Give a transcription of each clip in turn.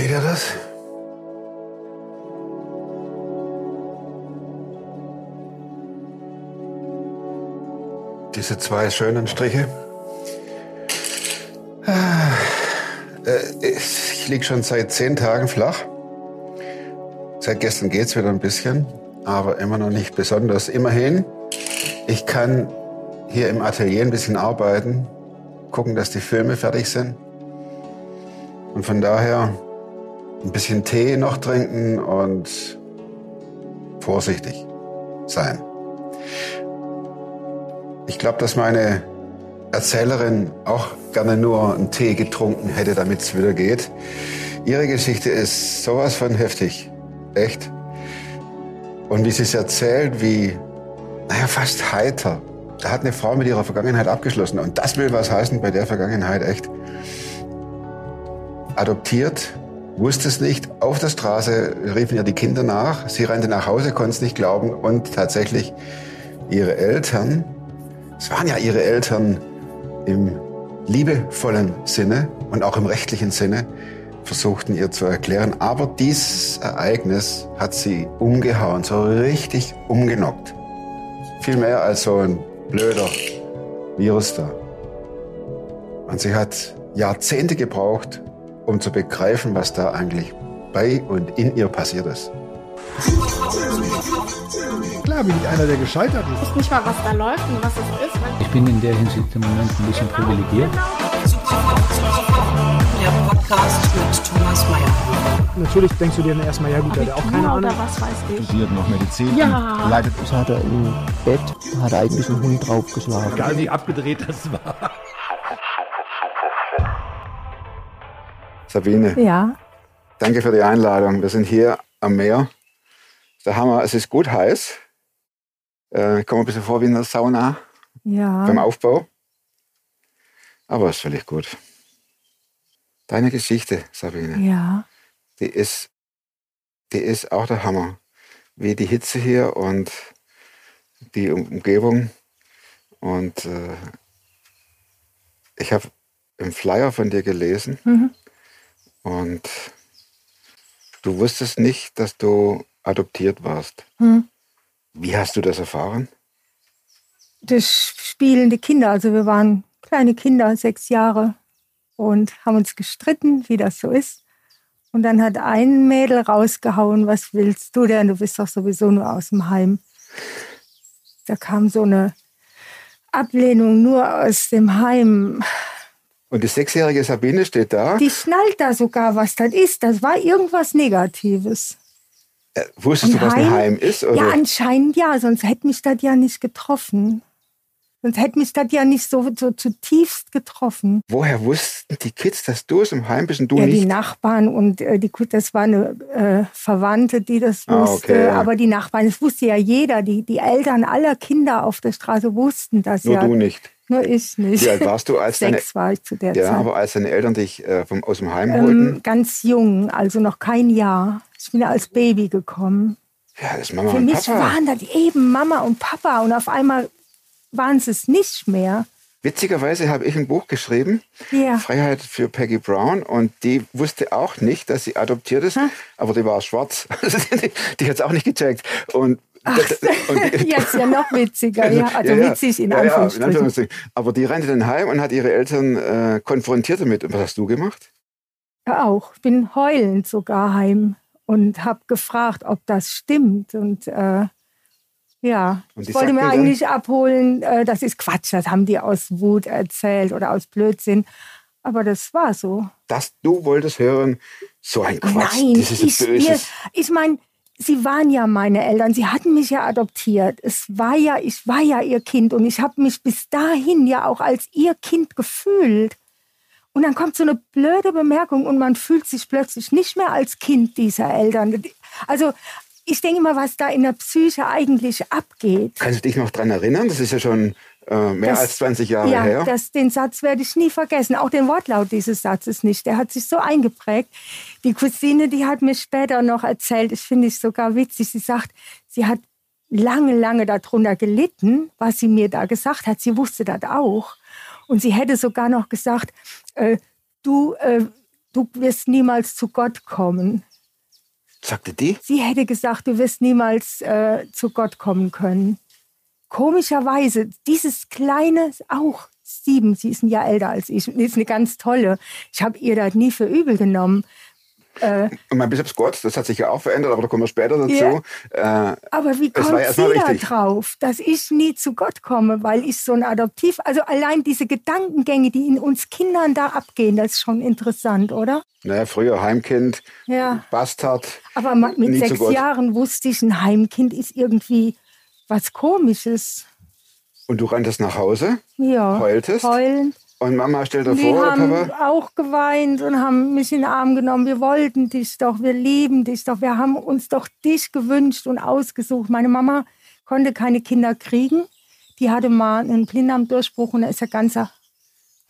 Seht ihr das? Diese zwei schönen Striche. Ah, äh, Ich liege schon seit zehn Tagen flach. Seit gestern geht's wieder ein bisschen, aber immer noch nicht besonders. Immerhin, ich kann hier im Atelier ein bisschen arbeiten, gucken, dass die Filme fertig sind. Und von daher ein bisschen Tee noch trinken und vorsichtig sein. Ich glaube, dass meine Erzählerin auch gerne nur einen Tee getrunken hätte, damit es wieder geht. Ihre Geschichte ist sowas von heftig. Echt. Und wie sie es erzählt, wie, naja, fast heiter. Da hat eine Frau mit ihrer Vergangenheit abgeschlossen. Und das will was heißen bei der Vergangenheit, echt. Adoptiert, wusste es nicht. Auf der Straße riefen ihr die Kinder nach. Sie rannte nach Hause, konnte es nicht glauben. Und tatsächlich, ihre Eltern, es waren ja ihre Eltern im liebevollen Sinne und auch im rechtlichen Sinne, versuchten ihr zu erklären. Aber dieses Ereignis hat sie umgehauen, so richtig umgenockt. Viel mehr als so ein blöder Virus da. Und sie hat Jahrzehnte gebraucht, um zu begreifen, was da eigentlich bei und in ihr passiert ist. Klar bin ich einer, der gescheitert ist. Ich weiß nicht mal, was da läuft und was es ist. Ich bin in der Hinsicht im Moment ein bisschen privilegiert. Der Podcast mit Thomas Mayer. Natürlich denkst du dir dann erstmal, ja gut, der hat auch keine oder Ahnung. was weiß ich. studiert noch Medizin. Ja. und Leitet Das hat er im Bett, hat er eigentlich einen Hund draufgeschlagen. Egal wie abgedreht das war. Sabine, Ja, danke für die Einladung. Wir sind hier am Meer. Der Hammer, es ist gut heiß. Äh, kommen ein bisschen vor wie in der Sauna beim ja. Aufbau. Aber ist völlig gut. Deine Geschichte, Sabine, Ja, die ist, die ist auch der Hammer. Wie die Hitze hier und die Um- Umgebung. Und äh, ich habe im Flyer von dir gelesen Mhm. Und du wusstest nicht, dass du adoptiert warst. Hm. Wie hast du das erfahren? das spielende Kinder. Also wir waren kleine Kinder, sechs Jahre und haben uns gestritten, wie das so ist. Und dann hat ein Mädel rausgehauen, was willst du denn? Du bist doch sowieso nur aus dem Heim. Da kam so eine Ablehnung nur aus dem Heim. Und die sechsjährige Sabine steht da. Die schnallt da sogar, was das ist. Das war irgendwas Negatives. Äh, wusstest du, was ein Heim ist? Oder? Ja, anscheinend ja, sonst hätte mich das ja nicht getroffen. Sonst hätte mich das ja nicht so, so zutiefst getroffen. Woher wussten die Kids, dass du aus dem Heim bist und du ja, die nicht? Nachbarn und äh, die, das war eine äh, Verwandte, die das Ah, wusste. okay, ja. Aber die Nachbarn, das wusste ja jeder. Die, die Eltern aller Kinder auf der Straße wussten das Nur ja. du nicht. Nur ich nicht. Wie alt warst du, als deine, Sechs war ich zu der ja, Zeit. aber als deine Eltern dich äh, vom, aus dem Heim holten? ähm, ganz jung, also noch kein Jahr. Ich bin ja als Baby gekommen. Ja, das Mama Für und mich Papa. waren das eben Mama und Papa und auf einmal waren sie es nicht mehr. Witzigerweise habe ich ein Buch geschrieben, Ja. Freiheit für Peggy Brown, und die wusste auch nicht, dass sie adoptiert ist, aber die war schwarz. Also die die hat es auch nicht gecheckt. Und, die- Jetzt ja noch witziger, ja. Also Ja, witzig in Ja, ja, in Anführungsstrichen. Anführungsstrichen. Aber die rannte dann heim und hat ihre Eltern äh, konfrontiert damit. Und was hast du gemacht? Ja, auch. Ich bin heulend sogar heim und habe gefragt, ob das stimmt. Und äh, ja, Und ich wollte mir dann- eigentlich abholen, äh, das ist Quatsch, das haben die aus Wut erzählt oder aus Blödsinn. Aber das war so. Dass du wolltest hören, so ein Quatsch, Nein, das ist ich, ich meine, sie waren ja meine Eltern, sie hatten mich ja adoptiert. Es war ja, ich war ja ihr Kind und ich habe mich bis dahin ja auch als ihr Kind gefühlt. Und dann kommt so eine blöde Bemerkung und man fühlt sich plötzlich nicht mehr als Kind dieser Eltern. Also ich denke mal, was da in der Psyche eigentlich abgeht. Kannst du dich noch dran erinnern? Das ist ja schon äh, mehr Das- als 20 Jahre ja, her. Das, den Satz werde ich nie vergessen. Auch den Wortlaut dieses Satzes nicht. Der hat sich so eingeprägt. Die Cousine, die hat mir später noch erzählt, das finde ich sogar witzig. Sie sagt, sie hat lange, lange darunter gelitten, was sie mir da gesagt hat. Sie wusste das auch. Und sie hätte sogar noch gesagt, äh, du, äh, du wirst niemals zu Gott kommen. Sagte die? Sie hätte gesagt, du wirst niemals äh, zu Gott kommen können. Komischerweise, dieses kleine, auch sieben, sie ist ein Jahr älter als ich, ist eine ganz tolle. Ich habe ihr das nie für übel genommen. Äh, und mein Bishops Gott, das hat sich ja auch verändert, aber da kommen wir später dazu. Ja. Äh, aber wie kommt sie da drauf, dass ich nie zu Gott komme, weil ich so ein Adoptiv, also allein diese Gedankengänge, die in uns Kindern da abgehen, das ist schon interessant, oder? Naja, früher Heimkind, ja. Bastard. Aber mit sechs Jahren wusste ich, ein Heimkind ist irgendwie was Komisches. Und du ranntest nach Hause? Ja. Heultest? Heulend. Und Mama stellt dir die vor, haben Papa? auch geweint und haben mich in den Arm genommen. Wir wollten dich doch, wir lieben dich doch, wir haben uns doch dich gewünscht und ausgesucht. Meine Mama konnte keine Kinder kriegen. Die hatte mal einen Blinddarmdurchbruch und da ist er ganzer.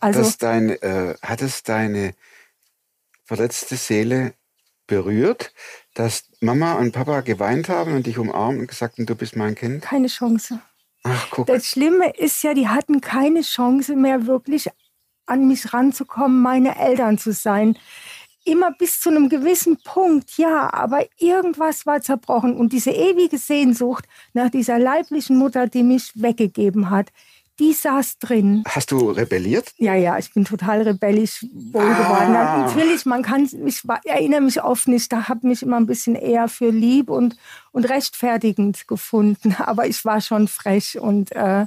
Also, das dein, äh, hat es deine verletzte Seele berührt, dass Mama und Papa geweint haben und dich umarmt und gesagt haben, du bist mein Kind? Keine Chance. Ach, guck. Das Schlimme ist ja, die hatten keine Chance mehr, wirklich an mich ranzukommen, meine Eltern zu sein. Immer bis zu einem gewissen Punkt, ja, aber irgendwas war zerbrochen. Und diese ewige Sehnsucht nach dieser leiblichen Mutter, die mich weggegeben hat, die saß drin. Hast du rebelliert? Ja, ja, ich bin total rebellisch wohl geworden. Ah. Natürlich, man kann, ich erinnere mich oft nicht, da habe mich immer ein bisschen eher für lieb und, und rechtfertigend gefunden. Aber ich war schon frech und äh,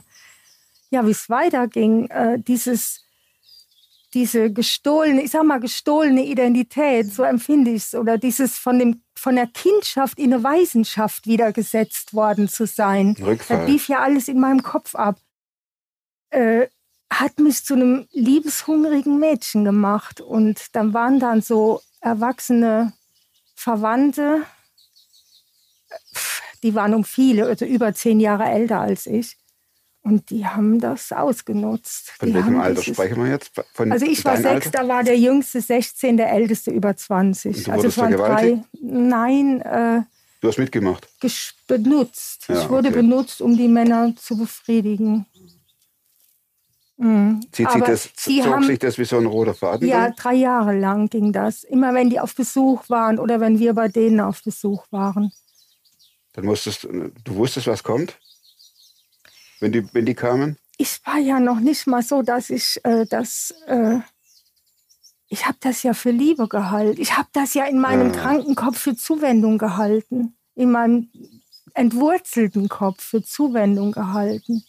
ja, wie es weiterging, äh, dieses diese gestohlene, ich sag mal gestohlene Identität, so empfinde ich es, oder dieses von dem von der Kindschaft in eine Weisenschaft wiedergesetzt worden zu sein. Rückfall. Das lief ja alles in meinem Kopf ab äh, hat mich zu einem liebeshungrigen Mädchen gemacht. Und dann waren dann so erwachsene Verwandte, die waren um viele, also über zehn Jahre älter als ich. Und die haben das ausgenutzt. Von die welchem Alter sprechen wir jetzt? Von also ich war sechs, da war der jüngste 16, der älteste über 20. Und du also wurdest vergewaltigt? drei. Nein. Äh, du hast mitgemacht? Benutzt. Ja, ich wurde okay. benutzt, um die Männer zu befriedigen. Mhm. Zieht sich das, zog haben, sich das wie so ein roter Faden? Ja, dann? drei Jahre lang ging das. Immer wenn die auf Besuch waren oder wenn wir bei denen auf Besuch waren. Dann musstest du wusstest, was kommt? Wenn die, wenn die kamen? Ich war ja noch nicht mal so, dass ich äh, das. Äh, ich habe das ja für Liebe gehalten. Ich habe das ja in meinem Ja. kranken Kopf für Zuwendung gehalten. In meinem entwurzelten Kopf für Zuwendung gehalten.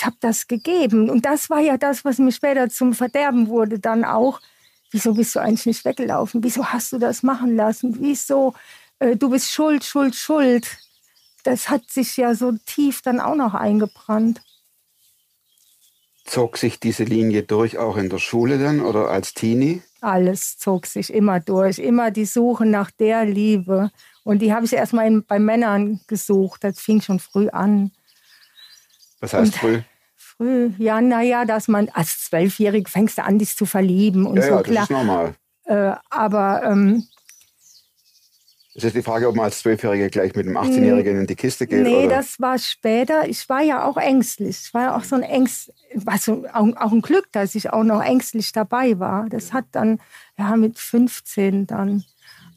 Ich habe das gegeben. Und das war ja das, was mir später zum Verderben wurde, dann auch. Wieso bist du eigentlich nicht weggelaufen? Wieso hast du das machen lassen? Wieso? Äh, du bist schuld, schuld, schuld. Das hat sich ja so tief dann auch noch eingebrannt. Zog sich diese Linie durch auch in der Schule dann oder als Teenie? Alles zog sich immer durch. Immer die Suche nach der Liebe. Und die habe ich erst mal bei Männern gesucht. Das fing schon früh an. Was heißt Und- früh? Früh, ja, naja, dass man als Zwölfjährig fängst du an, dich zu verlieben und Ja, so ja, das klar. ist normal. Äh, aber ähm, Es ist die Frage, ob man als Zwölfjährige gleich mit einem 18-Jährigen in die Kiste geht. nee, oder? das war später. Ich war ja auch ängstlich. Ich war ja auch so ein Ängst, war so auch, auch ein Glück, dass ich auch noch ängstlich dabei war. Das hat dann, ja, mit 15 dann.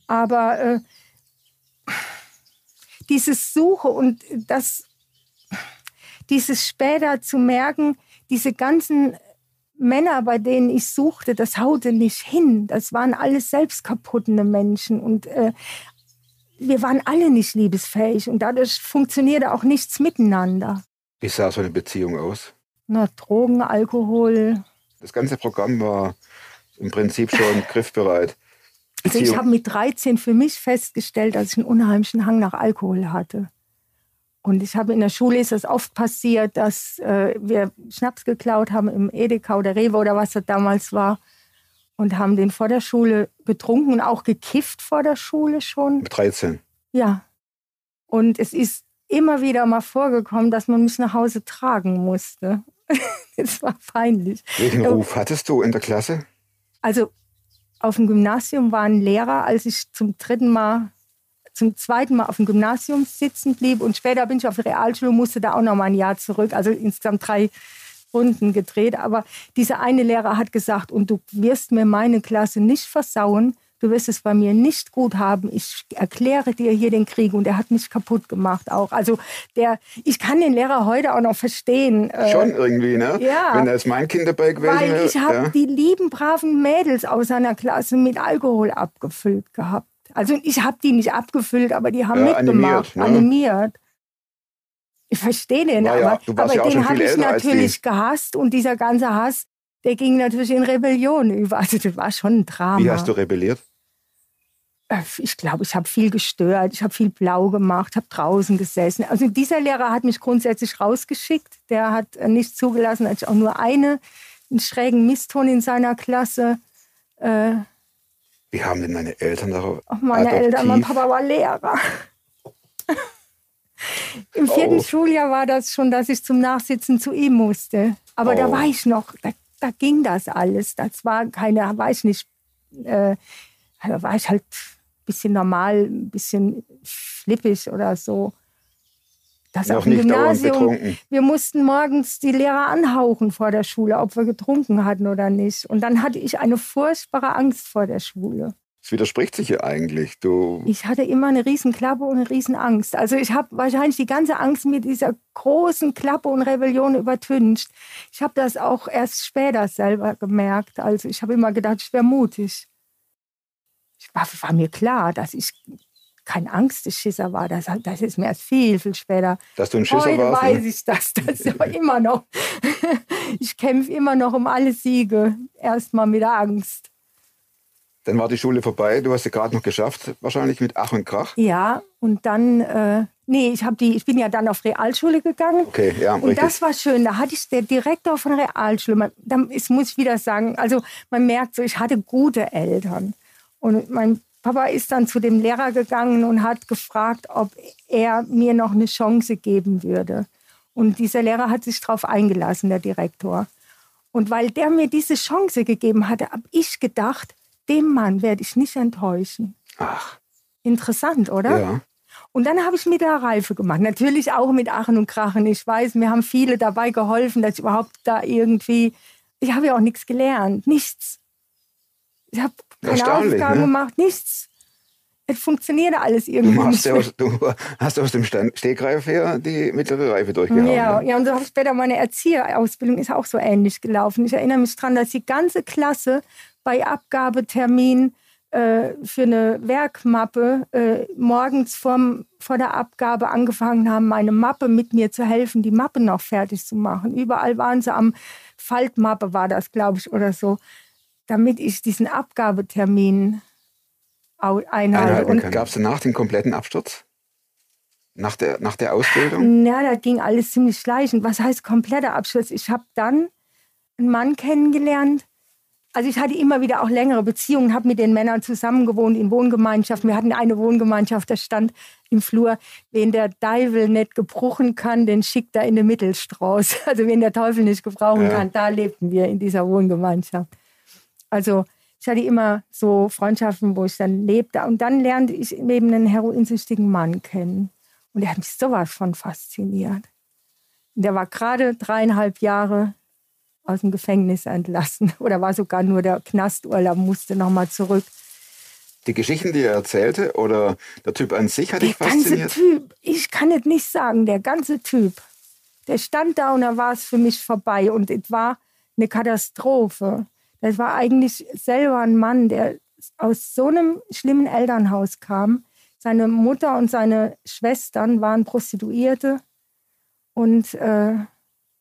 Aber äh, dieses Suche und das, dieses später zu merken, diese ganzen Männer, bei denen ich suchte, das haute nicht hin. Das waren alles selbstkaputtende Menschen und äh, wir waren alle nicht liebesfähig und dadurch funktionierte auch nichts miteinander. Wie sah so eine Beziehung aus? Na, Drogen, Alkohol. Das ganze Programm war im Prinzip schon griffbereit. Also ich Beziehung- habe mit 13 für mich festgestellt, dass ich einen unheimlichen Hang nach Alkohol hatte. Und ich habe in der Schule ist es oft passiert, dass äh, wir Schnaps geklaut haben im Edeka oder Rewe oder was das damals war und haben den vor der Schule getrunken und auch gekifft vor der Schule schon. mit 13. Ja. Und es ist immer wieder mal vorgekommen, dass man mich nach Hause tragen musste. Es war peinlich. Welchen Ja. Ruf hattest du in der Klasse? Also auf dem Gymnasium war ein Lehrer, als ich zum dritten Mal, zum zweiten Mal auf dem Gymnasium sitzen blieb und später bin ich auf die Realschule, musste da auch noch mal ein Jahr zurück. Also insgesamt drei Runden gedreht. Aber dieser eine Lehrer hat gesagt, und du wirst mir meine Klasse nicht versauen, du wirst es bei mir nicht gut haben. Ich erkläre dir hier den Krieg und er hat mich kaputt gemacht auch. Also der, ich kann den Lehrer heute auch noch verstehen. äh, Schon irgendwie, ne? Ja. Wenn da jetzt mein Kind dabei gewesen Weil wäre. ich habe ja. die lieben, braven Mädels aus seiner Klasse mit Alkohol abgefüllt gehabt. Also ich habe die nicht abgefüllt, aber die haben Ja, mitgemacht, animiert, ne? animiert. Ich verstehe den, War ja- aber, aber ja den habe ich als natürlich gehasst und dieser ganze Hass, der ging natürlich in Rebellion über. Also das war schon ein Drama. Wie hast du rebelliert? Äh, Ich glaube, ich habe viel gestört, ich habe viel blau gemacht, habe draußen gesessen. Also dieser Lehrer hat mich grundsätzlich rausgeschickt. Der hat äh, nicht zugelassen, dass ich auch nur eine, einen schrägen Misston in seiner Klasse. Äh, Wie haben denn deine Eltern darauf auch meine adoptiv? Eltern, mein Papa war Lehrer. Im vierten Oh. Schuljahr war das schon, dass ich zum Nachsitzen zu ihm musste. Aber da Oh. war ich noch, da, da ging das alles. Das war keine, war ich nicht, äh, da war ich halt ein bisschen normal, ein bisschen flippig oder so. Das Noch nicht dauernd Gymnasium. Wir mussten morgens die Lehrer anhauchen vor der Schule, ob wir getrunken hatten oder nicht. Und dann hatte ich eine furchtbare Angst vor der Schule. Das widerspricht sich ja eigentlich. Du, Ich hatte immer eine riesen Klappe und eine riesen Angst. Also ich habe wahrscheinlich die ganze Angst mit dieser großen Klappe und Rebellion übertüncht. Ich habe das auch erst später selber gemerkt. Also ich habe immer gedacht, ich wäre mutig. Ich war, war mir klar, dass ich kein Angstschisser war. Das, das ist mir erst viel, viel später. dass du ein Schisser Heute warst. weiß Ne? ich das. Das ist aber immer noch. Ich kämpfe immer noch um alle Siege. Erstmal mit der Angst. Dann war die Schule vorbei. Du hast sie gerade noch geschafft, wahrscheinlich mit Ach und Krach. Ja, und dann, äh, nee, ich, die, ich bin ja dann auf Realschule gegangen. Okay, ja, Und richtig. das war schön. Da hatte ich der Direktor von Realschule. Man, da ist, muss ich wieder sagen, also man merkt so, ich hatte gute Eltern. Und mein Papa ist dann zu dem Lehrer gegangen und hat gefragt, ob er mir noch eine Chance geben würde. Und dieser Lehrer hat sich darauf eingelassen, der Direktor. Und weil der mir diese Chance gegeben hatte, habe ich gedacht, dem Mann werde ich nicht enttäuschen. Ach, Interessant, oder? ja. Und dann habe ich Mittelreife gemacht. Natürlich auch mit Achen und Krachen. Ich weiß, mir haben viele dabei geholfen, dass ich überhaupt da irgendwie. Ich habe ja auch nichts gelernt. Nichts. Ich habe keine Aufgaben ne? gemacht. Nichts. Es funktionierte alles Du, irgendwie. machst nicht ja aus, du hast aus dem Stegreif her die mittlere Reife durchgehauen. Ja, ne? ja, und so habe ich später meine Erzieherausbildung ist auch so ähnlich gelaufen. Ich erinnere mich daran, dass die ganze Klasse bei Abgabetermin äh, für eine Werkmappe äh, morgens vorm, vor der Abgabe angefangen haben, meine Mappe mit mir zu helfen, die Mappe noch fertig zu machen. Überall waren sie am Faltmappe, war das, glaube ich, oder so, damit ich diesen Abgabetermin einhalte. Und Gab es danach den kompletten Absturz? Nach der, nach der Ausbildung? Ja, da ging alles ziemlich schleichend. Was heißt kompletter Abschluss? Ich habe dann einen Mann kennengelernt. Also ich hatte immer wieder auch längere Beziehungen, habe mit den Männern zusammengewohnt in Wohngemeinschaften. Wir hatten eine Wohngemeinschaft, da stand im Flur, wen der Teufel nicht gebrochen kann, den schickt er in den Mittelstrauß. Also wen der Teufel nicht gebrauchen Ja. kann, da lebten wir in dieser Wohngemeinschaft. Also ich hatte immer so Freundschaften, wo ich dann lebte. Und dann lernte ich eben einen heroinsüchtigen Mann kennen. Und der hat mich sowas von fasziniert. Und der war gerade dreieinhalb Jahre aus dem Gefängnis entlassen. Oder war sogar nur der Knasturlaub, musste nochmal zurück. Die Geschichten, die er erzählte oder der Typ an sich hat Der dich ganze fasziniert? Typ, ich kann es nicht sagen, der ganze Typ, der stand da und da war es für mich vorbei. Und es war eine Katastrophe. Das war eigentlich selber ein Mann, der aus so einem schlimmen Elternhaus kam. Seine Mutter und seine Schwestern waren Prostituierte. Und äh,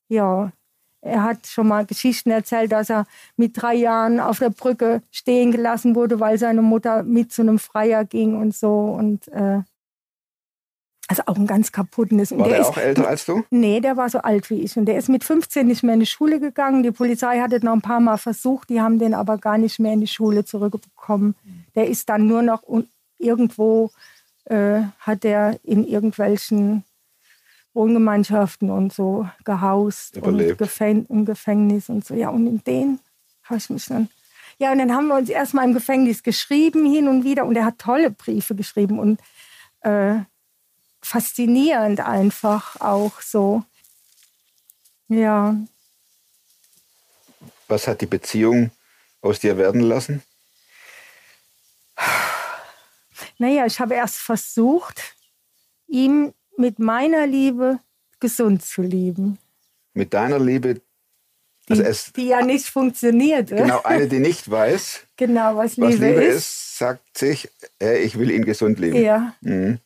ja, er hat schon mal Geschichten erzählt, dass er mit drei Jahren auf der Brücke stehen gelassen wurde, weil seine Mutter mit zu einem Freier ging und so. Und äh, also auch ein ganz kaputtes. Und War der ist, auch älter als du? Nee, der war so alt wie ich. Und der ist mit 15 nicht mehr in die Schule gegangen. Die Polizei hat es noch ein paar Mal versucht, die haben den aber gar nicht mehr in die Schule zurückbekommen. Der ist dann nur noch irgendwo, äh, hat der in irgendwelchen Wohngemeinschaften und so gehaust und Überlebt. Gefäng im Gefängnis und so. Ja, und in den habe ich mich dann. Ja, und dann haben wir uns erstmal im Gefängnis geschrieben hin und wieder und er hat tolle Briefe geschrieben und äh, faszinierend einfach auch so. Ja, Was hat die Beziehung aus dir werden lassen? Naja, ich habe erst versucht, ihm mit meiner Liebe gesund zu lieben. Mit deiner Liebe, Die, also es, die ja nicht funktionierte. genau eine, die nicht weiß, Genau, was Liebe, was Liebe ist. ist, sagt sich, hey, ich will ihn gesund lieben. Ja. Mhm.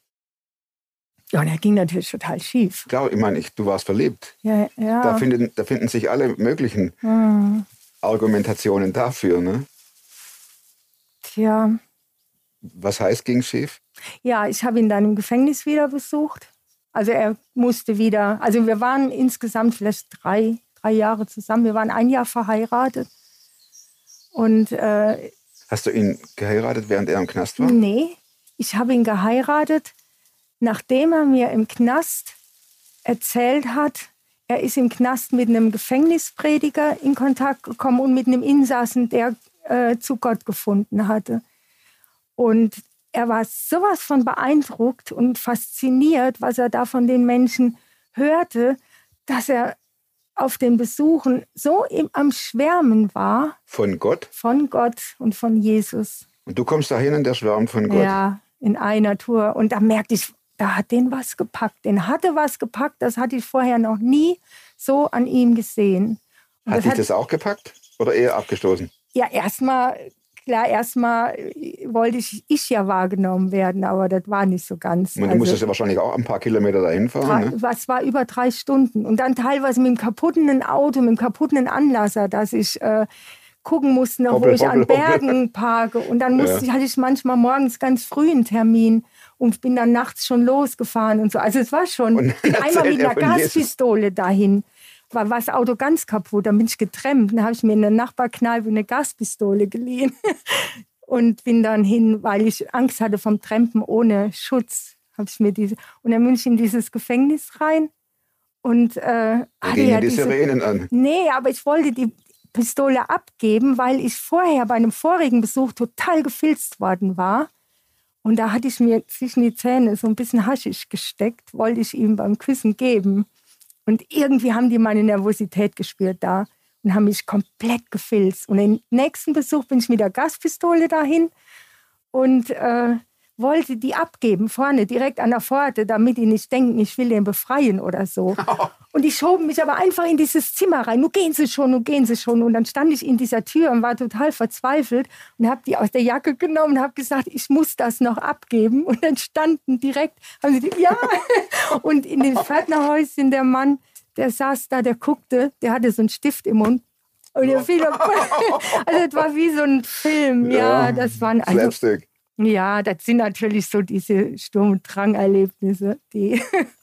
Ja, und er ging natürlich total schief. Klar, ich meine, ich, du warst verliebt. Ja, ja. Da, finden, da finden sich alle möglichen Hm, Argumentationen dafür. Ne? tja. Was heißt, ging schief? Ja, ich habe ihn dann im Gefängnis wieder besucht. Also er musste wieder, also wir waren insgesamt vielleicht drei, drei Jahre zusammen. Wir waren ein Jahr verheiratet. Und äh, Hast du ihn geheiratet, während er im Knast war? nee, ich habe ihn geheiratet, nachdem er mir im Knast erzählt hat, er ist im Knast mit einem Gefängnisprediger in Kontakt gekommen und mit einem Insassen, der äh, zu Gott gefunden hatte. Und er war sowas von beeindruckt und fasziniert, was er da von den Menschen hörte, dass er auf den Besuchen so im, am Schwärmen war Von Gott? von Gott und von Jesus. Und du kommst dahin und der schwärmt von Gott. Ja, in einer Tour. Und da merkte ich, da hat den was gepackt. Den hatte was gepackt, das hatte ich vorher noch nie so an ihm gesehen. Und Hat dich das auch gepackt oder eher abgestoßen? Ja, erstmal, klar, erstmal wollte ich, ich ja wahrgenommen werden, aber das war nicht so ganz. Ich meine, du musstest ja wahrscheinlich auch ein paar Kilometer dahin fahren. drei, Ne? was war über drei Stunden. Und dann teilweise mit dem kaputten Auto, mit dem kaputten Anlasser, dass ich äh, gucken musste, noch, wo Hoppel, ich an hoppel, hoppel. Bergen parke. Und dann musste Ja. ich, hatte ich manchmal morgens ganz früh einen Termin und bin dann nachts schon losgefahren und so. Also es war schon Und bin dann einmal mit er einer. Gaspistole dahin. War, war das Auto ganz kaputt, dann bin ich getrennt. Dann habe ich mir in der Nachbarkneipe eine Gaspistole geliehen und bin dann hin, weil ich Angst hatte vom Trampen ohne Schutz. Habe ich mir diese und dann bin ich in dieses Gefängnis rein und äh, hatte gingen ja die diese, Sirenen an. Nee, aber ich wollte die Pistole abgeben, weil ich vorher bei einem vorigen Besuch total gefilzt worden war. Und da hatte ich mir zwischen die Zähne so ein bisschen Haschisch gesteckt, wollte ich ihm beim Küssen geben. Und irgendwie haben die meine Nervosität gespürt da und haben mich komplett gefilzt. Und im nächsten Besuch bin ich mit der Gaspistole dahin und äh, wollte die abgeben, vorne direkt an der Pforte, damit die nicht denken, ich will den befreien oder so. Und die schoben mich aber einfach in dieses Zimmer rein. Nun gehen Sie schon, nun gehen Sie schon. Und dann stand ich in dieser Tür und war total verzweifelt und habe die aus der Jacke genommen und habe gesagt, ich muss das noch abgeben. Und dann standen direkt, haben sie, die, ja. Und in dem Pförtnerhäuschen der Mann, der saß da, der guckte, der hatte so einen Stift im Mund. Und der fiel auf, also es war wie so ein Film, ja, das waren also, Slapstick. Ja, das sind natürlich so diese Sturm- und Drang-Erlebnisse, die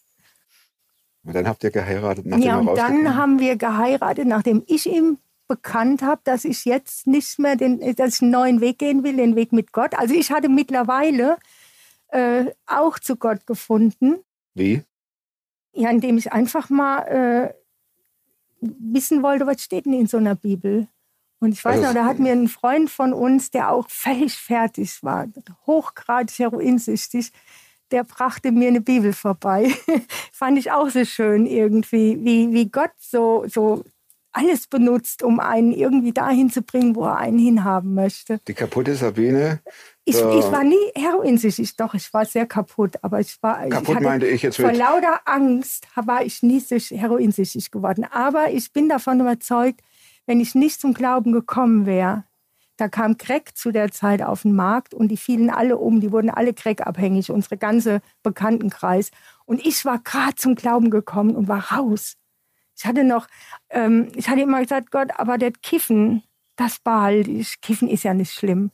Und dann habt ihr geheiratet, nachdem Ja, und dann haben wir geheiratet, nachdem ich ihm bekannt habe, dass ich jetzt nicht mehr den, dass ich einen neuen Weg gehen will, den Weg mit Gott. Also ich hatte mittlerweile äh, auch zu Gott gefunden, Wie? ja, indem ich einfach mal äh, wissen wollte, was steht denn in so einer Bibel. Und ich weiß Also noch, da hat mir ein Freund von uns, der auch völlig fertig war, hochgradig heroinsüchtig, der brachte mir eine Bibel vorbei. Fand ich auch so schön irgendwie, wie, wie Gott so, so alles benutzt, um einen irgendwie dahin zu bringen, wo er einen hinhaben möchte. Die kaputte Sabine. Ich, Ja. ich war nie heroinsüchtig, doch, ich war sehr kaputt, aber ich war. ich Kaputt hatte, meinte ich jetzt Vor mit. lauter Angst war ich nie süch- heroinsüchtig geworden. Aber ich bin davon überzeugt, wenn ich nicht zum Glauben gekommen wäre, da kam Crack zu der Zeit auf den Markt und die fielen alle um, die wurden alle Crack-abhängig, unsere ganze Bekanntenkreis. Und ich war gerade zum Glauben gekommen und war raus. Ich hatte noch, ähm, ich hatte immer gesagt, Gott, aber das Kiffen, das behalte ich. Kiffen ist ja nicht schlimm.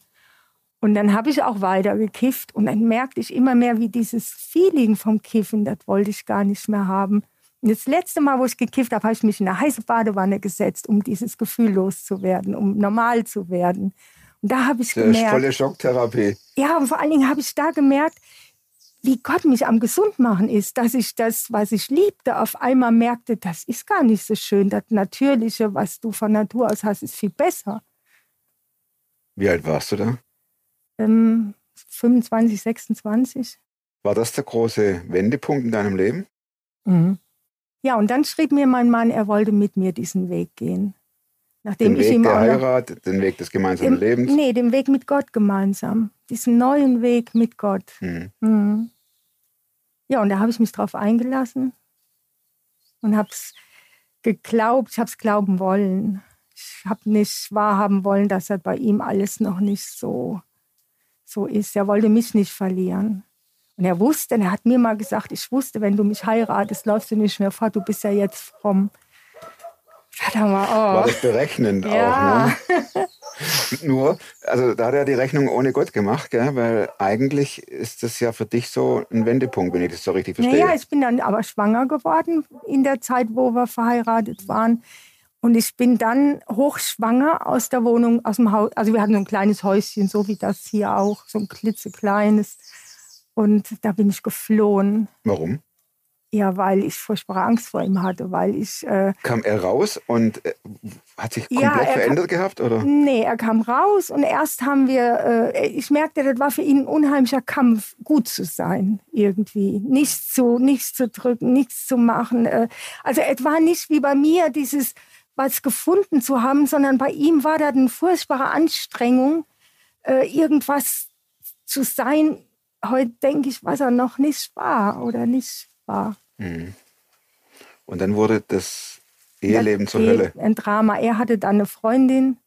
Und dann habe ich auch weiter gekifft und dann merkte ich immer mehr, wie dieses Feeling vom Kiffen, das wollte ich gar nicht mehr haben. Das letzte Mal, wo ich gekifft habe, habe ich mich in eine heiße Badewanne gesetzt, um dieses Gefühl loszuwerden, um normal zu werden. Und da habe ich Das ist gemerkt, volle Schocktherapie. ja, und vor allen Dingen habe ich da gemerkt, wie Gott mich am Gesundmachen ist, dass ich das, was ich liebte, auf einmal merkte, das ist gar nicht so schön. Das Natürliche, was du von Natur aus hast, ist viel besser. Wie alt warst du da? Ähm, 25, 26. War das der große Wendepunkt in deinem Leben? Ja, und dann schrieb mir mein Mann, er wollte mit mir diesen Weg gehen. Nachdem Den ich Weg ihm der noch, Heirat, den Weg des gemeinsamen dem, Lebens. nee, den Weg mit Gott gemeinsam. Diesen neuen Weg mit Gott. Hm. Mhm. Ja, und da habe ich mich drauf eingelassen und habe es geglaubt, ich habe es glauben wollen. Ich habe nicht wahrhaben wollen, dass er bei ihm alles noch nicht so, so ist. Er wollte mich nicht verlieren. Und er wusste, er hat mir mal gesagt, ich wusste, wenn du mich heiratest, läufst du nicht mehr fort, du bist ja jetzt fromm. War oh. das berechnend Ja. auch, ne? Nur, also da hat er die Rechnung ohne Gott gemacht, gell? weil eigentlich ist das ja für dich so ein Wendepunkt, wenn ich das so richtig verstehe. Naja, ich bin dann aber schwanger geworden in der Zeit, wo wir verheiratet waren. Und ich bin dann hochschwanger aus der Wohnung, aus dem Haus. Also wir hatten so ein kleines Häuschen, so wie das hier auch, so ein klitzekleines. Und da bin ich geflohen. Warum? Ja, weil ich furchtbare Angst vor ihm hatte, weil ich äh, Kam er raus und äh, hat sich Ja, komplett kam- verändert gehabt? Oder? Nee, er kam raus und erst haben wir, äh, ich merkte, das war für ihn ein unheimlicher Kampf, gut zu sein, irgendwie. Nichts zu, nichts zu drücken, nichts zu machen. Äh, also es war nicht wie bei mir dieses, was gefunden zu haben, sondern bei ihm war das eine furchtbare Anstrengung, äh, irgendwas zu sein. Heute denke ich, was er noch nicht war oder nicht war. Mhm. Und dann wurde das Eheleben zur Das Hölle. Ein Drama. Er hatte dann eine Freundin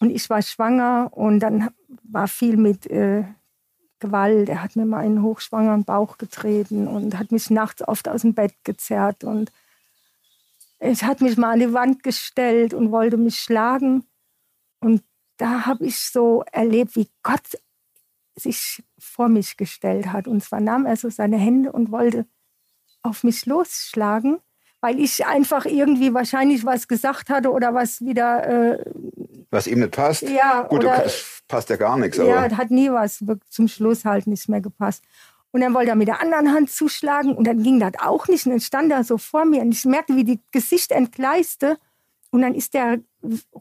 und ich war schwanger und dann war viel mit äh, Gewalt. Er hat mir mal einen hochschwangeren Bauch getreten und hat mich nachts oft aus dem Bett gezerrt und es hat mich mal an die Wand gestellt und wollte mich schlagen. Und da habe ich so erlebt, wie Gott sich vor mich gestellt hat. Und zwar nahm er so seine Hände und wollte auf mich losschlagen, weil ich einfach irgendwie wahrscheinlich was gesagt hatte oder was wieder, äh, Was ihm nicht passt. Ja, Gut, oder- passt ja gar nichts. ja, Aber hat nie was zum Schluss halt nicht mehr gepasst. Und dann wollte er mit der anderen Hand zuschlagen und dann ging das auch nicht. Und dann stand er so vor mir und ich merkte, wie die Gesicht entgleiste. Und dann ist der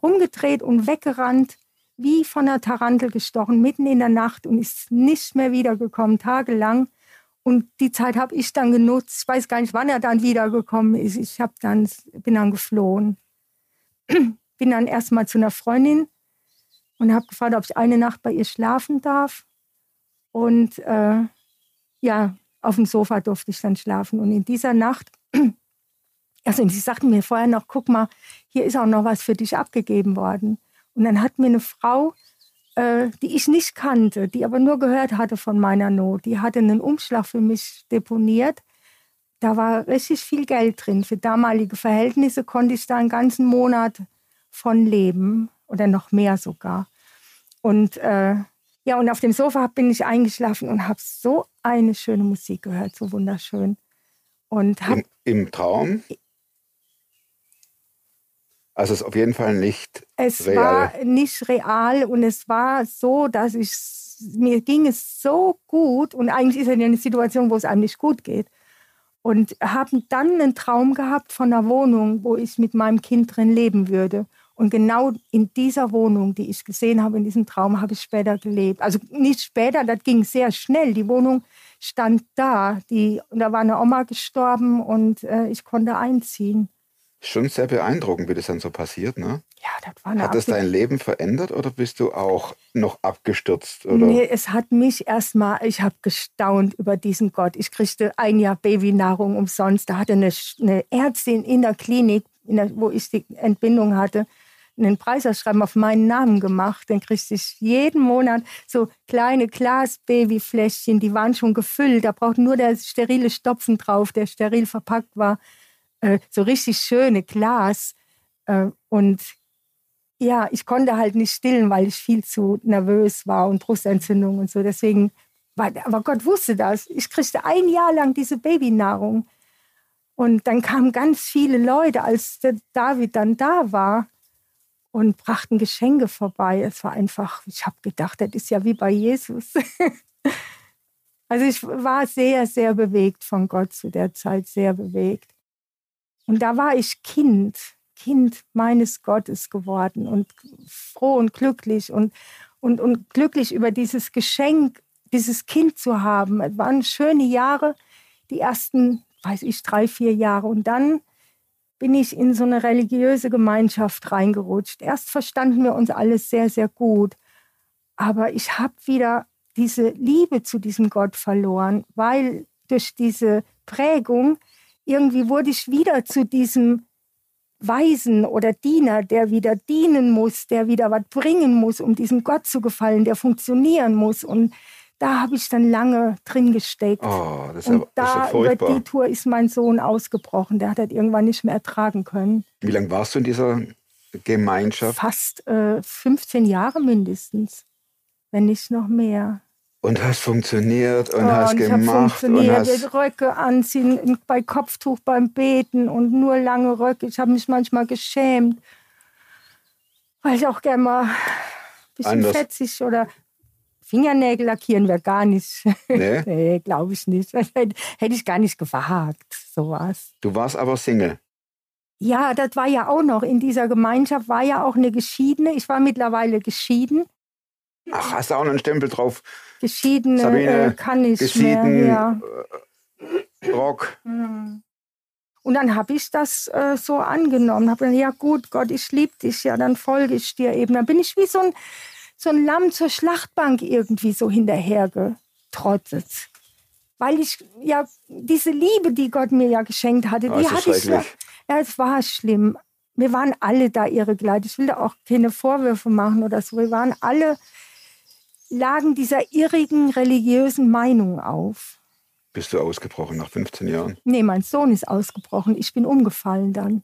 rumgedreht und weggerannt, wie von einer Tarantel gestochen, mitten in der Nacht und ist nicht mehr wiedergekommen, tagelang. Und die Zeit habe ich dann genutzt. Ich weiß gar nicht, wann er dann wiedergekommen ist. Ich hab dann, bin dann geflohen. bin dann erstmal zu einer Freundin und habe gefragt, ob ich eine Nacht bei ihr schlafen darf. Und äh, ja, auf dem Sofa durfte ich dann schlafen. Und in dieser Nacht, also sie sagten mir vorher noch, guck mal, hier ist auch noch was für dich abgegeben worden. Und dann hat mir eine Frau, äh, die ich nicht kannte, die aber nur gehört hatte von meiner Not, die hatte einen Umschlag für mich deponiert. Da war richtig viel Geld drin. Für damalige Verhältnisse konnte ich da einen ganzen Monat von leben oder noch mehr sogar. Und äh, ja, und auf dem Sofa bin ich eingeschlafen und habe so eine schöne Musik gehört, so wunderschön. Und habe im, im Traum? Also es ist auf jeden Fall nicht Es real. war nicht real und es war so, dass ich mir ging es so gut und eigentlich ist ja eine Situation, wo es einem nicht gut geht. Und habe dann einen Traum gehabt von einer Wohnung, wo ich mit meinem Kind drin leben würde. Und genau in dieser Wohnung, die ich gesehen habe, in diesem Traum, habe ich später gelebt. Also nicht später, das ging sehr schnell. Die Wohnung stand da. Die, da war eine Oma gestorben und äh, ich konnte einziehen. Schon sehr beeindruckend, wie das dann so passiert. Ne? Ja, das war eine Hat das dein Leben verändert oder bist du auch noch abgestürzt? Oder? Nee, es hat mich erstmal, ich habe gestaunt über diesen Gott. Ich kriegte ein Jahr Babynahrung umsonst. Da hatte eine, eine Ärztin in der Klinik, in der, wo ich die Entbindung hatte, einen Preisausschreiben auf meinen Namen gemacht. Dann kriegte ich jeden Monat so kleine Glas-Babyfläschchen, die waren schon gefüllt. Da braucht nur der sterile Stopfen drauf, der steril verpackt war. Äh, so richtig schöne Glas. Äh, und ja, ich konnte halt nicht stillen, weil ich viel zu nervös war und Brustentzündung und so. Deswegen, war, aber Gott wusste das. Ich kriegte ein Jahr lang diese Babynahrung. Und dann kamen ganz viele Leute, als der David dann da war und brachten Geschenke vorbei. Es war einfach, ich habe gedacht, das ist ja wie bei Jesus. also ich war sehr, sehr bewegt von Gott zu der Zeit, sehr bewegt. Und da war ich Kind, Kind meines Gottes geworden und froh und glücklich und, und, und glücklich über dieses Geschenk, dieses Kind zu haben. Es waren schöne Jahre, die ersten, weiß ich, drei, vier Jahre. Und dann bin ich in so eine religiöse Gemeinschaft reingerutscht. Erst verstanden wir uns alles sehr, sehr gut. Aber ich habe wieder diese Liebe zu diesem Gott verloren, weil durch diese Prägung irgendwie wurde ich wieder zu diesem Weisen oder Diener, der wieder dienen muss, der wieder was bringen muss, um diesem Gott zu gefallen, der funktionieren muss. Und da habe ich dann lange drin gesteckt. Oh, das ist und ja, das ist ja da über die Tour ist mein Sohn ausgebrochen. Der hat das irgendwann nicht mehr ertragen können. Wie lange warst du in dieser Gemeinschaft? Fast äh, 15 Jahre mindestens, wenn nicht noch mehr. Und hast funktioniert und Oh, hast und ich habe gemacht und funktioniert, hast. Röcke anziehen, bei Kopftuch beim Beten und nur lange Röcke. Ich habe mich manchmal geschämt, weil ich auch gerne mal ein bisschen Anders. fetzig oder Fingernägel lackieren wäre gar nicht. Nee? nee, glaube ich nicht. Hätte ich gar nicht gewagt, sowas. Du warst aber Single. Ja, das war ja auch noch. In dieser Gemeinschaft war ja auch eine Geschiedene. Ich war mittlerweile geschieden. Ach, hast du auch noch einen Stempel drauf? Geschiedene Sabine, äh, kann ich Geschieden, mehr. Ja. äh, Rock. Mhm. Und dann habe ich das äh, so angenommen. Habe gesagt, ja gut, Gott, ich liebe dich, ja, dann folge ich dir eben. Dann bin ich wie so ein, so ein Lamm zur Schlachtbank irgendwie so hinterhergetrottet. Weil ich ja diese Liebe, die Gott mir ja geschenkt hatte, Ah, die hatte ich ja. Ja, es war schlimm. Wir waren alle da irregleitet. Ich will da auch keine Vorwürfe machen oder so. Wir waren alle, lagen dieser irrigen religiösen Meinung auf. Bist du ausgebrochen nach 15 Jahren? Nee, mein Sohn ist ausgebrochen. Ich bin umgefallen dann.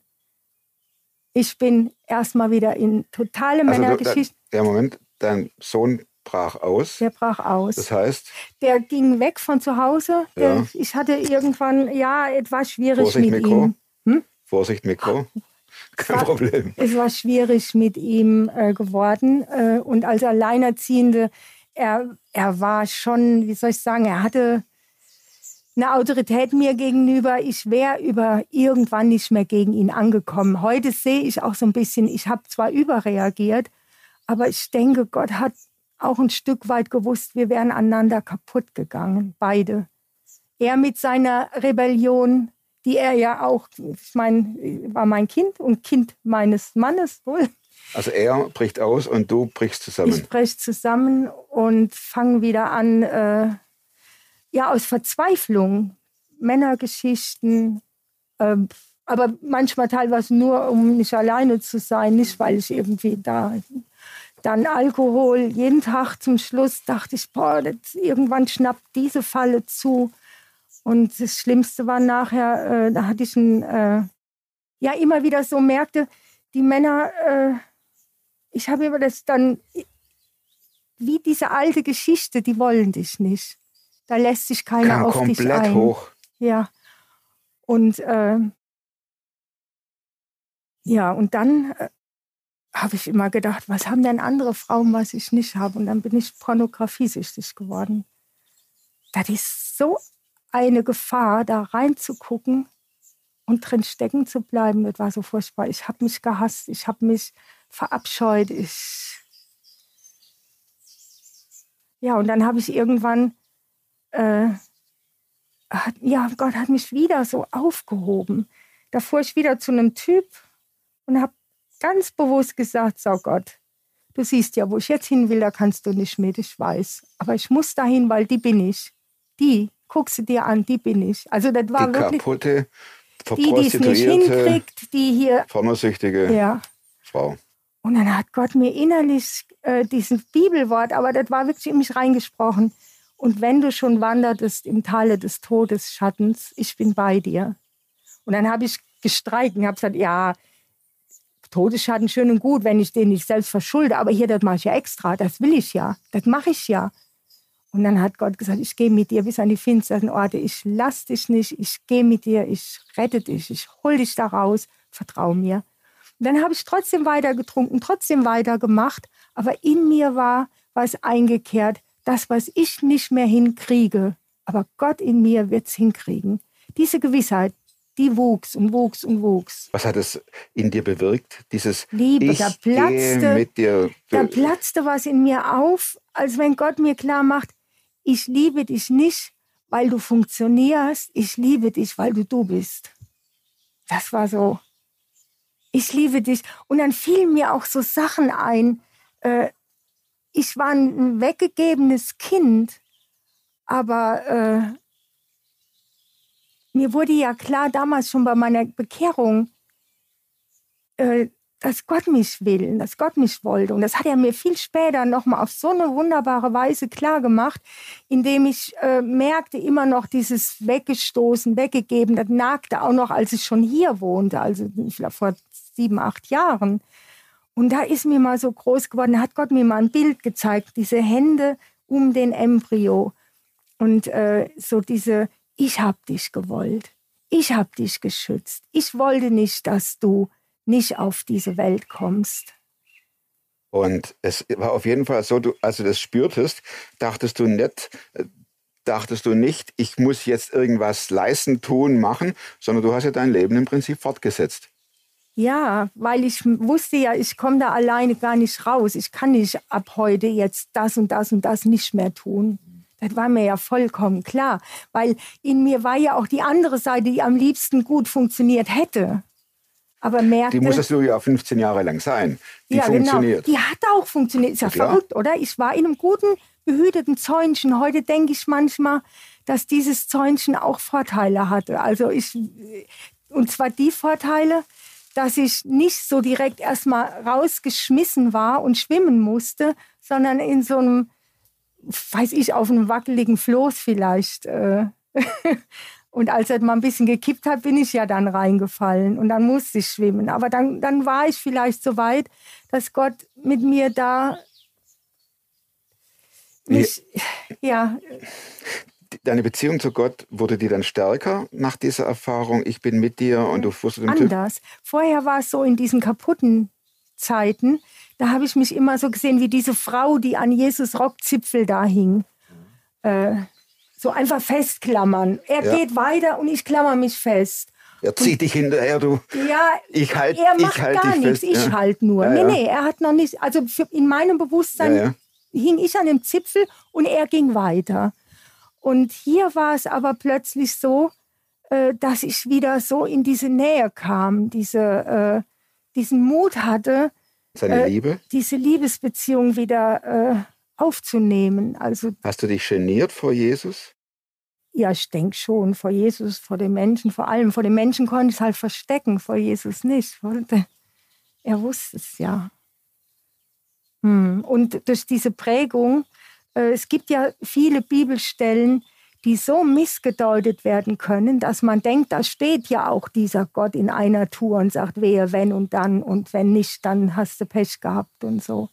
Ich bin erstmal wieder in totale Also, Männergeschichte. ja, Moment, dein Sohn brach aus. Der brach aus. Das heißt, Der ging weg von zu Hause. Der, Ja. Ich hatte irgendwann, ja, etwas schwierig Vorsicht, mit Mikro. ihm. Vorsicht, Mikro. Kein war- Problem. Es war schwierig mit ihm äh, geworden. Äh, und als Alleinerziehende, er, er war schon, wie soll ich sagen, er hatte eine Autorität mir gegenüber. Ich wäre über irgendwann nicht mehr gegen ihn angekommen. Heute sehe ich auch so ein bisschen, ich habe zwar überreagiert, aber ich denke, Gott hat auch ein Stück weit gewusst, wir wären aneinander kaputt gegangen, beide. Er mit seiner Rebellion, die er ja auch, ich meine, war mein Kind und Kind meines Mannes wohl. Also er bricht aus und du brichst zusammen. Ich breche zusammen und fange wieder an, äh, ja, aus Verzweiflung, Männergeschichten, ähm, aber manchmal teilweise nur, um nicht alleine zu sein, nicht weil ich irgendwie da. Dann Alkohol, jeden Tag zum Schluss dachte ich, boah, das, irgendwann schnappt diese Falle zu. Und das Schlimmste war nachher, äh, da hatte ich ein, äh, ja immer wieder so merkte, die Männer, äh, ich habe immer das dann, wie diese alte Geschichte, die wollen dich nicht. Da lässt sich keiner Kam auf dich komplett ein. hoch. Ja. Und äh, ja, und dann äh, habe ich immer gedacht, was haben denn andere Frauen, was ich nicht habe? Und dann bin ich pornografiesüchtig geworden. Das ist so eine Gefahr, da reinzugucken und drin stecken zu bleiben. Das war so furchtbar. Ich habe mich gehasst, ich habe mich verabscheut. Ich ja, und dann habe ich irgendwann äh, hat, ja, Gott hat mich wieder so aufgehoben. Da fuhr ich wieder zu einem Typ und habe ganz bewusst gesagt, so Gott, du siehst ja, wo ich jetzt hin will, da kannst du nicht mit, ich weiß. Aber ich muss dahin, weil die bin ich. Die, guck sie dir an, die bin ich. Also das war Die wirklich kaputte, die, die es nicht hinkriegt, die hier, pornosüchtige ja. Frau. Und dann hat Gott mir innerlich äh, dieses Bibelwort, aber das war wirklich in mich reingesprochen. Und wenn du schon wandertest im Tale des Todesschattens, ich bin bei dir. Und dann habe ich gestreikt und habe gesagt, ja, Todesschatten schön und gut, wenn ich den nicht selbst verschulde, aber hier, das mache ich ja extra, das will ich ja, das mache ich ja. Und dann hat Gott gesagt, ich gehe mit dir bis an die finsteren Orte, ich lass dich nicht, ich gehe mit dir, ich rette dich, ich hol dich da raus, vertrau mir. Und dann habe ich trotzdem weiter getrunken, trotzdem weiter gemacht, aber in mir war was eingekehrt, das, was ich nicht mehr hinkriege, aber Gott in mir wird es hinkriegen. Diese Gewissheit, die wuchs und wuchs und wuchs. Was hat es in dir bewirkt? Dieses Liebe, ich da platzte, mit dir. da platzte was in mir auf, als wenn Gott mir klar macht, ich liebe dich nicht, weil du funktionierst, ich liebe dich, weil du du bist. Das war so, ich liebe dich. Und dann fielen mir auch so Sachen ein. Äh, ich war ein weggegebenes Kind, aber äh, mir wurde ja klar damals schon bei meiner Bekehrung, äh, dass Gott mich will, dass Gott mich wollte. Und das hat er mir viel später nochmal auf so eine wunderbare Weise klar gemacht, indem ich äh, merkte, immer noch dieses Weggestoßen, Weggegeben, das nagte auch noch, als ich schon hier wohnte, also vor sieben, acht Jahren. Und da ist mir mal so groß geworden, hat Gott mir mal ein Bild gezeigt, diese Hände um den Embryo. Und äh, so diese, ich hab dich gewollt, ich hab dich geschützt, ich wollte nicht, dass du nicht auf diese Welt kommst. Und es war auf jeden Fall so, du, als du das spürtest, dachtest du nicht, dachtest du nicht, ich muss jetzt irgendwas leisten, tun, machen, sondern du hast ja dein Leben im Prinzip fortgesetzt. Ja, weil ich wusste ja, ich komme da alleine gar nicht raus. Ich kann nicht ab heute jetzt das und das und das nicht mehr tun. Das war mir ja vollkommen klar, weil in mir war ja auch die andere Seite, die am liebsten gut funktioniert hätte aber merkte... Die musstest du ja 15 Jahre lang sein. Die ja, genau. funktioniert. Genau. Die hat auch funktioniert. Ist ja, ja verrückt, oder? Ich war in einem guten, behüteten Zäunchen. Heute denke ich manchmal, dass dieses Zäunchen auch Vorteile hatte. Also ich, und zwar die Vorteile, dass ich nicht so direkt erstmal rausgeschmissen war und schwimmen musste, sondern in so einem, weiß ich, auf einem wackeligen Floß vielleicht. Äh, Und als er mal ein bisschen gekippt hat, bin ich ja dann reingefallen und dann musste ich schwimmen. Aber dann, dann war ich vielleicht so weit, dass Gott mit mir da mich, ja. Deine Beziehung zu Gott wurde die dann stärker nach dieser Erfahrung? Ich bin mit dir und du dem Anders. Vorher war es so in diesen kaputten Zeiten, da habe ich mich immer so gesehen wie diese Frau, die an Jesus Rockzipfel da hing. Äh, so einfach festklammern. Er ja. geht weiter und ich klammer mich fest. Er zieht und, dich hinterher, du. Ja, ich halt, er macht ich halt gar nichts, fest. ich ja. halt nur. Ja, nee, nee, er hat noch nicht, also in meinem Bewusstsein hing ich an dem Zipfel und er ging weiter. Und hier war es aber plötzlich so, äh, dass ich wieder so in diese Nähe kam, diese, äh, diesen Mut hatte, seine äh, Liebe, diese Liebesbeziehung wieder äh, aufzunehmen. Also hast du dich geniert vor Jesus? Ja, ich denke schon, vor Jesus, vor den Menschen, vor allem vor den Menschen konnte ich es halt verstecken, vor Jesus nicht. Er wusste es ja. Hm. Und durch diese Prägung, es gibt ja viele Bibelstellen, die so missgedeutet werden können, dass man denkt, da steht ja auch dieser Gott in einer Tour und sagt, wehe, wenn und dann und wenn nicht, dann hast du Pech gehabt und so.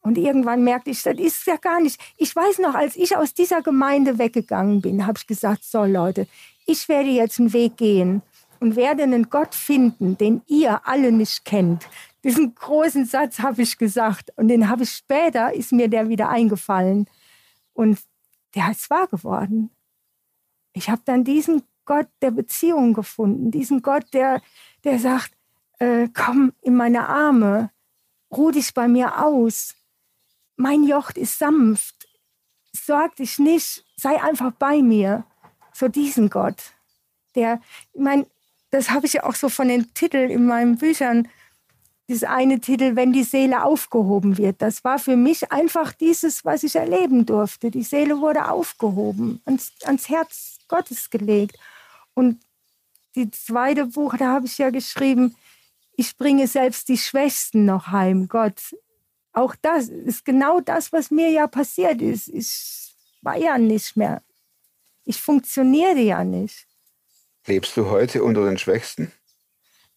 Und irgendwann merkte ich, das ist ja gar nicht. Ich weiß noch, als ich aus dieser Gemeinde weggegangen bin, habe ich gesagt, so Leute, ich werde jetzt einen Weg gehen und werde einen Gott finden, den ihr alle nicht kennt. Diesen großen Satz habe ich gesagt und den habe ich später, ist mir der wieder eingefallen. Und der ist wahr geworden. Ich habe dann diesen Gott der Beziehung gefunden, diesen Gott, der, der sagt, äh, komm in meine Arme, ruh dich bei mir aus, mein Joch ist sanft, sorg dich nicht, sei einfach bei mir. So diesen Gott, der, ich meine, das habe ich ja auch so von den Titeln in meinen Büchern, dieses eine Titel, wenn die Seele aufgehoben wird. Das war für mich einfach dieses, was ich erleben durfte. Die Seele wurde aufgehoben, ans, ans Herz Gottes gelegt. Und die zweite Buch, da habe ich ja geschrieben, ich bringe selbst die Schwächsten noch heim. Gott, auch das ist genau das, was mir ja passiert ist. Ich war ja nicht mehr. Ich funktioniere ja nicht. Lebst du heute unter den Schwächsten?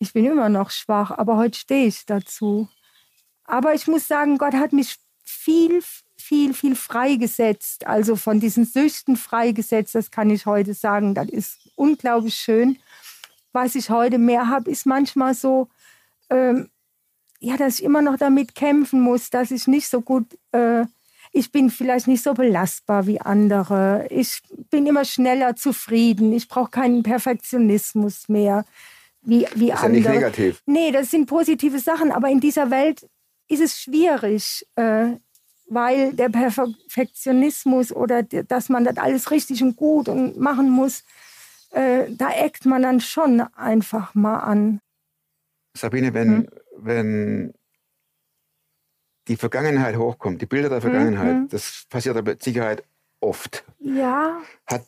Ich bin immer noch schwach, aber heute stehe ich dazu. Aber ich muss sagen, Gott hat mich viel, viel, viel freigesetzt. Also von diesen Süchten freigesetzt, das kann ich heute sagen. Das ist unglaublich schön. Was ich heute mehr habe, ist manchmal so, ähm, ja, dass ich immer noch damit kämpfen muss, dass ich nicht so gut, äh, ich bin vielleicht nicht so belastbar wie andere. Ich bin immer schneller zufrieden. Ich brauche keinen Perfektionismus mehr wie, wie das ist andere. Ja nicht negativ. Nee, das sind positive Sachen, aber in dieser Welt ist es schwierig, äh, weil der Perfektionismus oder dass man das alles richtig und gut und machen muss, äh, da eckt man dann schon einfach mal an. Sabine, wenn, Hm. wenn die Vergangenheit hochkommt, die Bilder der Vergangenheit, mhm. das passiert aber mit Sicherheit oft. Ja, Hat,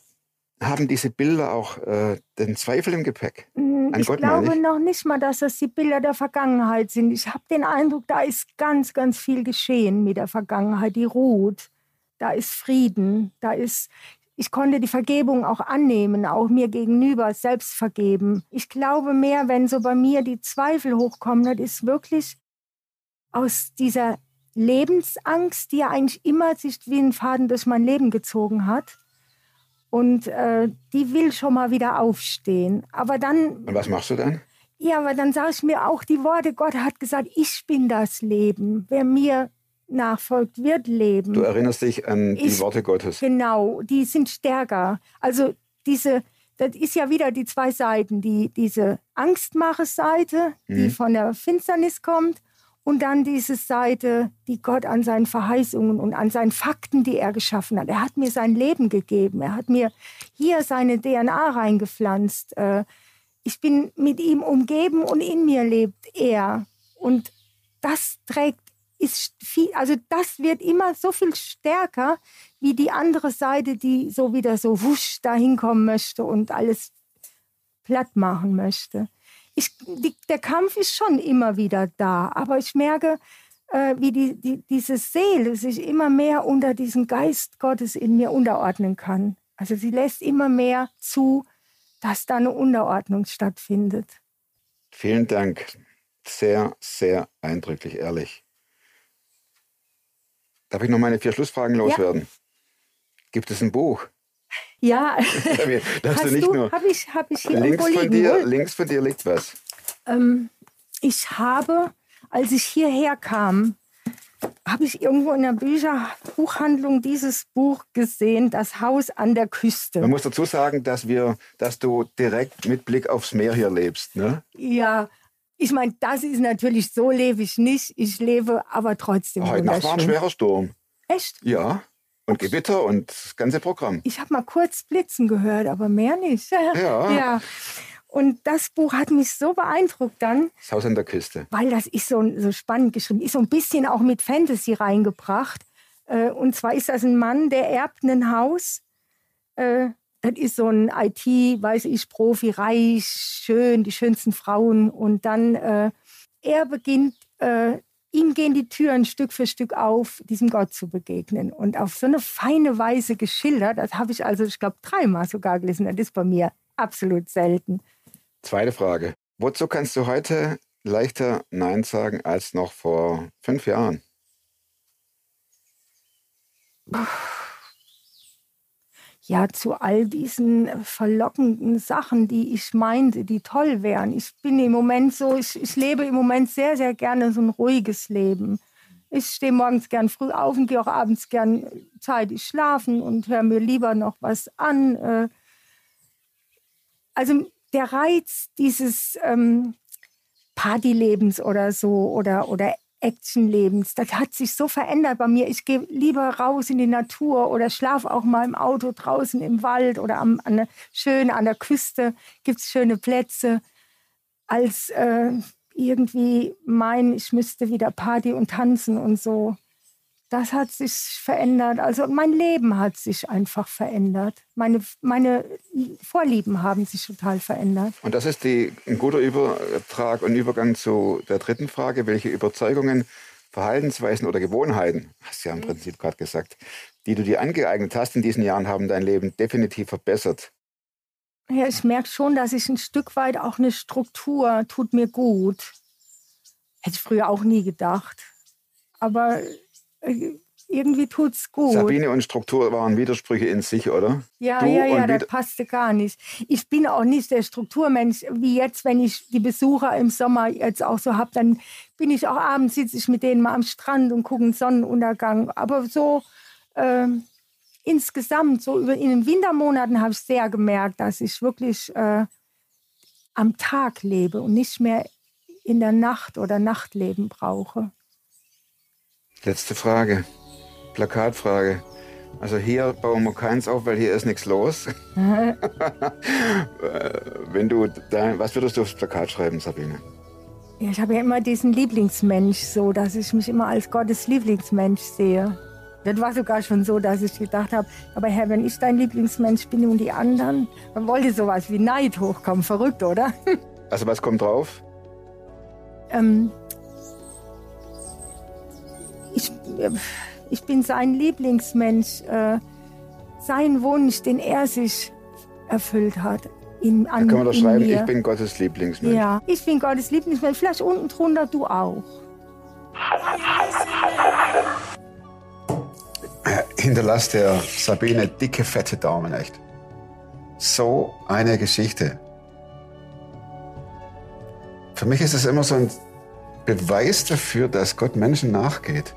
haben diese Bilder auch äh, den Zweifel im Gepäck? Mm, Ich Gott glaube ich. noch nicht mal, dass das die Bilder der Vergangenheit sind. Ich habe den Eindruck, da ist ganz, ganz viel geschehen mit der Vergangenheit. Die ruht. Da ist Frieden. Da ist, ich konnte die Vergebung auch annehmen, auch mir gegenüber selbst vergeben. Ich glaube mehr, wenn so bei mir die Zweifel hochkommen, das ist wirklich aus dieser Lebensangst, die ja eigentlich immer sich wie ein Faden durch mein Leben gezogen hat. Und äh, die will schon mal wieder aufstehen. Aber dann Und was machst du dann? ja, aber dann sage ich mir auch die Worte, Gott hat gesagt, ich bin das Leben. Wer mir nachfolgt, wird leben. Du erinnerst dich an die Ich- Worte Gottes. Genau, die sind stärker. Also diese, das ist ja wieder die zwei Seiten. Die, diese Angstmache-Seite, die Mhm. von der Finsternis kommt. Und dann diese Seite, die Gott an seinen Verheißungen und an seinen Fakten, die er geschaffen hat. Er hat mir sein Leben gegeben. Er hat mir hier seine DNA reingepflanzt. Äh, Ich bin mit ihm umgeben und in mir lebt er. Und das trägt, ist viel, also das wird immer so viel stärker wie die andere Seite, die so wieder so wusch dahin kommen möchte und alles platt machen möchte. Ich, die, der Kampf ist schon immer wieder da, aber ich merke, äh, wie die, die, diese Seele sich immer mehr unter diesen Geist Gottes in mir unterordnen kann. Also sie lässt immer mehr zu, dass da eine Unterordnung stattfindet. Vielen Dank. Sehr, sehr eindrücklich, ehrlich. Darf ich noch meine vier Schlussfragen loswerden? Gibt es ein Buch? Ja, Darfst hast du nicht du, nur. habe ich, hab ich hier Links von, dir, wohl? links von dir liegt was. Ähm, ich habe, als ich hierher kam, habe ich irgendwo in der Bücherbuchhandlung dieses Buch gesehen, Das Haus an der Küste. Man muss dazu sagen, dass, wir, dass du direkt mit Blick aufs Meer hier lebst. Ne? Ja, ich meine, das ist natürlich so lebe ich nicht. Ich lebe aber trotzdem Heute Nacht war ein schwerer Sturm. Echt? Ja. Und Gewitter und das ganze Programm. Ich habe mal kurz Blitzen gehört, aber mehr nicht. Ja. ja. Und das Buch hat mich so beeindruckt dann, Das Haus an der Küste. weil das ist so, so spannend geschrieben, ist so ein bisschen auch mit Fantasy reingebracht. Äh, und zwar ist das ein Mann, der erbt ein Haus. Äh, das ist so ein IT, weiß ich, Profi, reich, schön, die schönsten Frauen. Und dann, äh, er beginnt, ihm gehen die Türen Stück für Stück auf, diesem Gott zu begegnen. Und auf so eine feine Weise geschildert, das habe ich also, ich glaube, dreimal sogar gelesen. Das ist bei mir absolut selten. Zweite Frage. Wozu kannst du heute leichter Nein sagen als noch vor fünf Jahren? Ja, zu all diesen äh, verlockenden Sachen, die ich meinte, die toll wären. Ich bin im Moment so, ich, ich lebe im Moment sehr, sehr gerne so ein ruhiges Leben. Ich stehe morgens gern früh auf und gehe auch abends gern zeitig schlafen und höre mir lieber noch was an. äh. Also der Reiz dieses ähm, Partylebens oder so oder, oder Actionlebens, das hat sich so verändert bei mir. Ich gehe lieber raus in die Natur oder schlafe auch mal im Auto draußen im Wald oder am, an der, schön an der Küste gibt es schöne Plätze, als äh, irgendwie meinen, ich müsste wieder Party und tanzen und so. Das hat sich verändert. Also mein Leben hat sich einfach verändert. Meine, meine Vorlieben haben sich total verändert. Und das ist die, ein guter Übertrag und Übergang zu der dritten Frage. Welche Überzeugungen, Verhaltensweisen oder Gewohnheiten, hast du ja im Prinzip gerade gesagt, die du dir angeeignet hast in diesen Jahren, haben dein Leben definitiv verbessert? Ja, ich merke schon, dass ich ein Stück weit auch eine Struktur tut mir gut. Hätte ich früher auch nie gedacht. Aber irgendwie tut's gut. Sabine und Struktur waren Widersprüche in sich, oder? Ja, Du ja, ja, das passte gar nicht. Ich bin auch nicht der Strukturmensch, wie jetzt, wenn ich die Besucher im Sommer jetzt auch so habe, dann bin ich auch abends, sitze ich mit denen mal am Strand und gucke einen Sonnenuntergang. Aber so ähm, insgesamt, so über, in den Wintermonaten habe ich sehr gemerkt, dass ich wirklich äh, am Tag lebe und nicht mehr in der Nacht oder Nachtleben brauche. Letzte Frage. Plakatfrage. Also hier bauen wir keins auf, weil hier ist nichts los. Äh, Wenn du dein, was würdest du aufs Plakat schreiben, Sabine? Ja, ich habe ja immer diesen Lieblingsmensch, so dass ich mich immer als Gottes Lieblingsmensch sehe. Das war sogar schon so, dass ich gedacht habe, aber Herr, wenn ich dein Lieblingsmensch bin und die anderen, dann wollte sowas wie Neid hochkommen. Verrückt, oder? Also was kommt drauf? ähm, ich, bin sein Lieblingsmensch. Äh, sein Wunsch, den er sich erfüllt hat. In, Da an, kann man doch schreiben, mir. ich bin Gottes Lieblingsmensch. Ja, ich bin Gottes Lieblingsmensch. Vielleicht unten drunter du auch. Hinterlasst der Sabine dicke, fette Daumen, echt. So eine Geschichte. Für mich ist es immer so ein Beweis dafür, dass Gott Menschen nachgeht.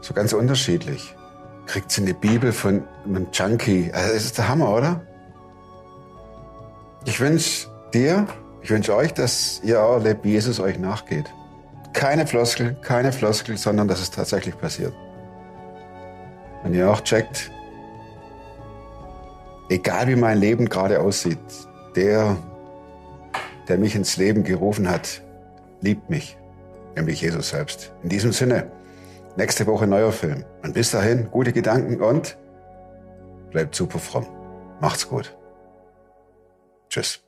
So ganz unterschiedlich. Kriegt sie eine Bibel von einem Junkie. Also das ist der Hammer, oder? Ich wünsche dir, ich wünsche euch, dass ihr auch erlebt, wie Jesus euch nachgeht. Keine Floskel, keine Floskel, sondern dass es tatsächlich passiert. Wenn ihr auch checkt, egal wie mein Leben gerade aussieht, der, der mich ins Leben gerufen hat, liebt mich, nämlich Jesus selbst. In diesem Sinne, nächste Woche neuer Film. Und bis dahin, gute Gedanken und bleibt super fromm. Macht's gut. Tschüss.